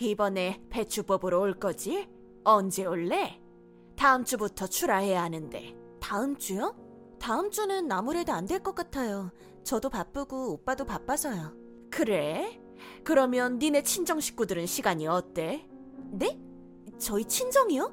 이번에 배추 뽑으러 올 거지? 언제 올래? 다음 주부터 출하해야 하는데. 다음 주요? 다음 주는 아무래도 안 될 것 같아요. 저도 바쁘고 오빠도 바빠서요. 그래? 그러면 니네 친정 식구들은 시간이 어때? 네? 저희 친정이요?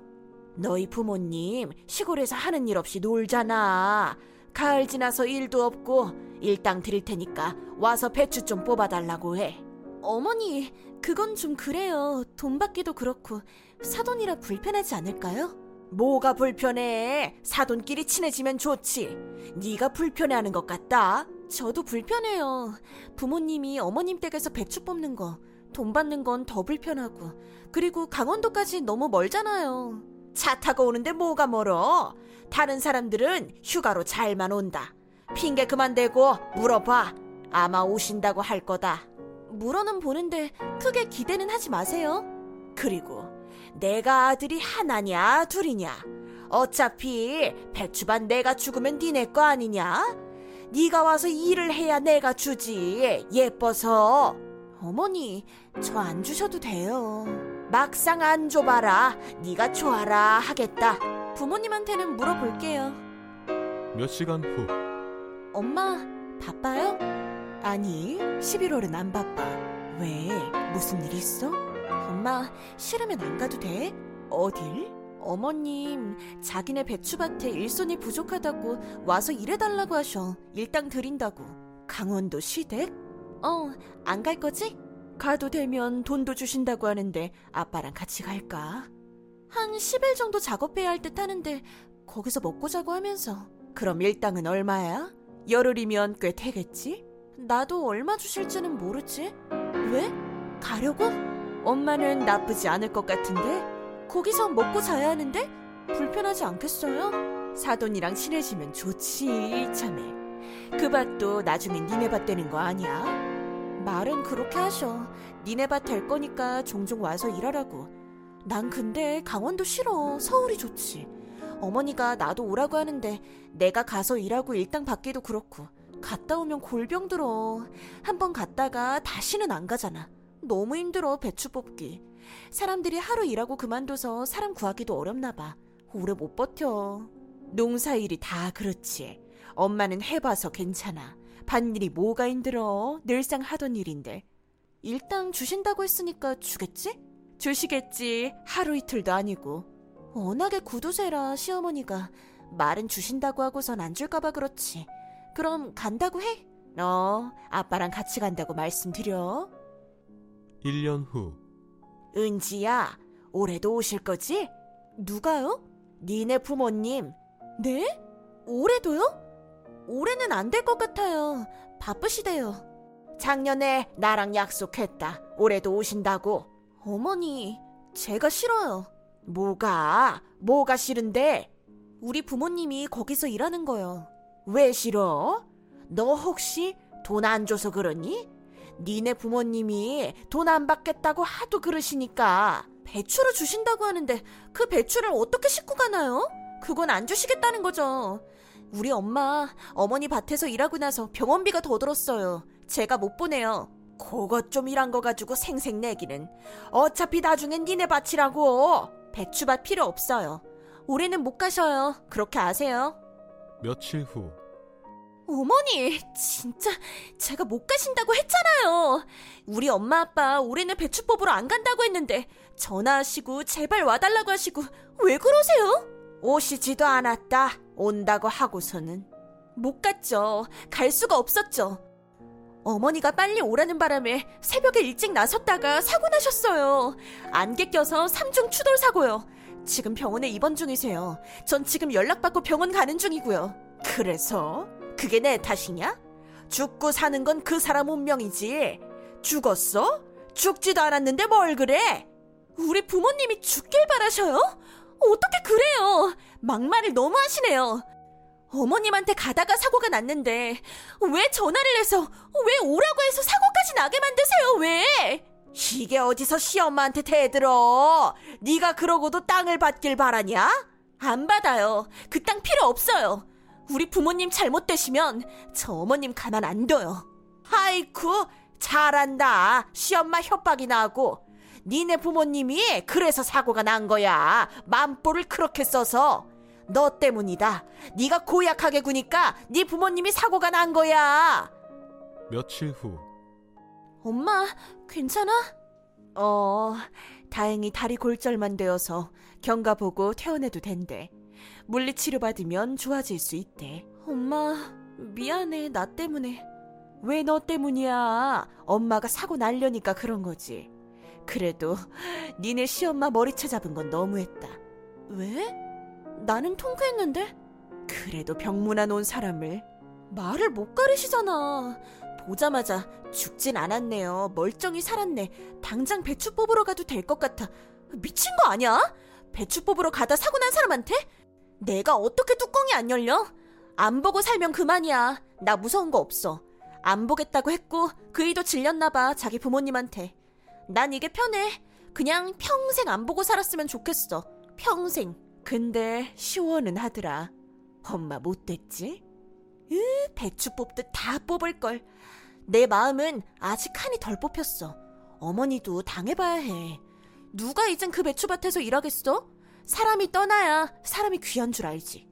너희 부모님 시골에서 하는 일 없이 놀잖아. 가을 지나서 일도 없고 일당 드릴 테니까 와서 배추 좀 뽑아달라고 해. 어머니, 그건 좀 그래요. 돈 받기도 그렇고 사돈이라 불편하지 않을까요? 뭐가 불편해? 사돈끼리 친해지면 좋지. 네가 불편해하는 것 같다. 저도 불편해요. 부모님이 어머님 댁에서 배추 뽑는 거, 돈 받는 건 더 불편하고, 그리고 강원도까지 너무 멀잖아요. 차 타고 오는데 뭐가 멀어? 다른 사람들은 휴가로 잘만 온다. 핑계 그만 대고 물어봐. 아마 오신다고 할 거다. 물어는 보는데 크게 기대는 하지 마세요. 그리고 내가 아들이 하나냐 둘이냐? 어차피 배추반 내가 죽으면 니네 거 아니냐? 네가 와서 일을 해야 내가 주지. 예뻐서. 어머니, 저 안 주셔도 돼요. 막상 안 줘봐라. 네가 좋아라 하겠다. 부모님한테는 물어볼게요. 몇 시간 후. 엄마, 바빠요? 아니, 11월은 안 바빠. 왜? 무슨 일 있어? 엄마, 싫으면 안 가도 돼? 어딜? 어머님, 자기네 배추밭에 일손이 부족하다고 와서 일해달라고 하셔. 일당 드린다고. 강원도 시댁? 어, 안 갈 거지? 가도 되면 돈도 주신다고 하는데 아빠랑 같이 갈까? 한 10일 정도 작업해야 할 듯 하는데 거기서 먹고 자고 하면서. 그럼 일당은 얼마야? 열흘이면 꽤 되겠지? 나도 얼마 주실지는 모르지. 왜? 가려고? 엄마는 나쁘지 않을 것 같은데? 거기서 먹고 자야 하는데? 불편하지 않겠어요? 사돈이랑 친해지면 좋지, 참에. 그 밭도 나중에 니네 밭 되는 거 아니야? 말은 그렇게 하셔. 니네 밭 될 거니까 종종 와서 일하라고. 난 근데 강원도 싫어. 서울이 좋지. 어머니가 나도 오라고 하는데 내가 가서 일하고 일당 받기도 그렇고 갔다 오면 골병 들어. 한 번 갔다가 다시는 안 가잖아. 너무 힘들어 배추 뽑기. 사람들이 하루 일하고 그만둬서 사람 구하기도 어렵나 봐. 오래 못 버텨. 농사일이 다 그렇지. 엄마는 해봐서 괜찮아. 밭일이 뭐가 힘들어. 늘상 하던 일인데. 일당 주신다고 했으니까 주겠지? 주시겠지. 하루 이틀도 아니고. 워낙에 구두쇠라 시어머니가 말은 주신다고 하고선 안 줄까봐 그렇지. 그럼 간다고 해. 어, 아빠랑 같이 간다고 말씀드려. 1년 후. 은지야, 올해도 오실 거지? 누가요? 니네 부모님. 네? 올해도요? 올해는 안 될 것 같아요. 바쁘시대요. 작년에 나랑 약속했다. 올해도 오신다고. 어머니, 제가 싫어요. 뭐가? 뭐가 싫은데? 우리 부모님이 거기서 일하는 거요. 왜 싫어? 너 혹시 돈 안 줘서 그러니? 니네 부모님이 돈 안 받겠다고 하도 그러시니까 배추를 주신다고 하는데 그 배추를 어떻게 싣고 가나요? 그건 안 주시겠다는 거죠. 우리 엄마 어머니 밭에서 일하고 나서 병원비가 더 들었어요. 제가 못 보내요. 그것 좀 일한 거 가지고 생색 내기는 어차피 나중엔 니네 밭이라고 배추밭 필요 없어요. 올해는 못 가셔요. 그렇게 아세요? 며칠 후. 어머니, 진짜 제가 못 가신다고 했잖아요. 우리 엄마 아빠 올해는 배추 뽑으러 안 간다고 했는데 전화하시고 제발 와달라고 하시고 왜 그러세요? 오시지도 않았다. 온다고 하고서는 못 갔죠. 갈 수가 없었죠. 어머니가 빨리 오라는 바람에 새벽에 일찍 나섰다가 사고 나셨어요. 안개 껴서 3중 추돌 사고요. 지금 병원에 입원 중이세요. 전 지금 연락받고 병원 가는 중이고요. 그래서 그게 내 탓이냐? 죽고 사는 건 그 사람 운명이지. 죽었어? 죽지도 않았는데 뭘 그래? 우리 부모님이 죽길 바라셔요? 어떻게 그래요? 막말을 너무 하시네요. 어머님한테 가다가 사고가 났는데 왜 전화를 해서 왜 오라고 해서 사고까지 나게 만드세요? 왜? 이게 어디서 시엄마한테 대들어? 네가 그러고도 땅을 받길 바라냐? 안 받아요. 그 땅 필요 없어요. 우리 부모님 잘못되시면 저 어머님 가만 안 둬요. 아이쿠 잘한다. 시엄마 협박이나 하고 니네 부모님이 그래서 사고가 난 거야. 만보를 그렇게 써서. 너 때문이다. 네가 고약하게 구니까 네 부모님이 사고가 난 거야. 며칠 후 엄마, 괜찮아? 어, 다행히 다리 골절만 되어서 경과 보고 퇴원해도 된대. 물리치료 받으면 좋아질 수 있대. 엄마, 미안해. 나 때문에. 왜 너 때문이야? 엄마가 사고 날려니까 그런 거지. 그래도 니네 시엄마 머리채 잡은 건 너무했다. 왜? 나는 통쾌했는데? 그래도 병문안 온 사람을 말을 못 가리시잖아. 보자마자 죽진 않았네요. 멀쩡히 살았네. 당장 배추 뽑으러 가도 될 것 같아. 미친 거 아니야? 배추 뽑으러 가다 사고 난 사람한테? 내가 어떻게 뚜껑이 안 열려? 안 보고 살면 그만이야. 나 무서운 거 없어. 안 보겠다고 했고 그이도 질렸나 봐. 자기 부모님한테. 난 이게 편해. 그냥 평생 안 보고 살았으면 좋겠어. 평생. 근데 시원은 하더라. 엄마 못됐지? 으, 배추 뽑듯 다 뽑을 걸. 내 마음은 아직 칸이 덜 뽑혔어. 어머니도 당해봐야 해. 누가 이젠 그 배추밭에서 일하겠어? 사람이 떠나야 사람이 귀한 줄 알지.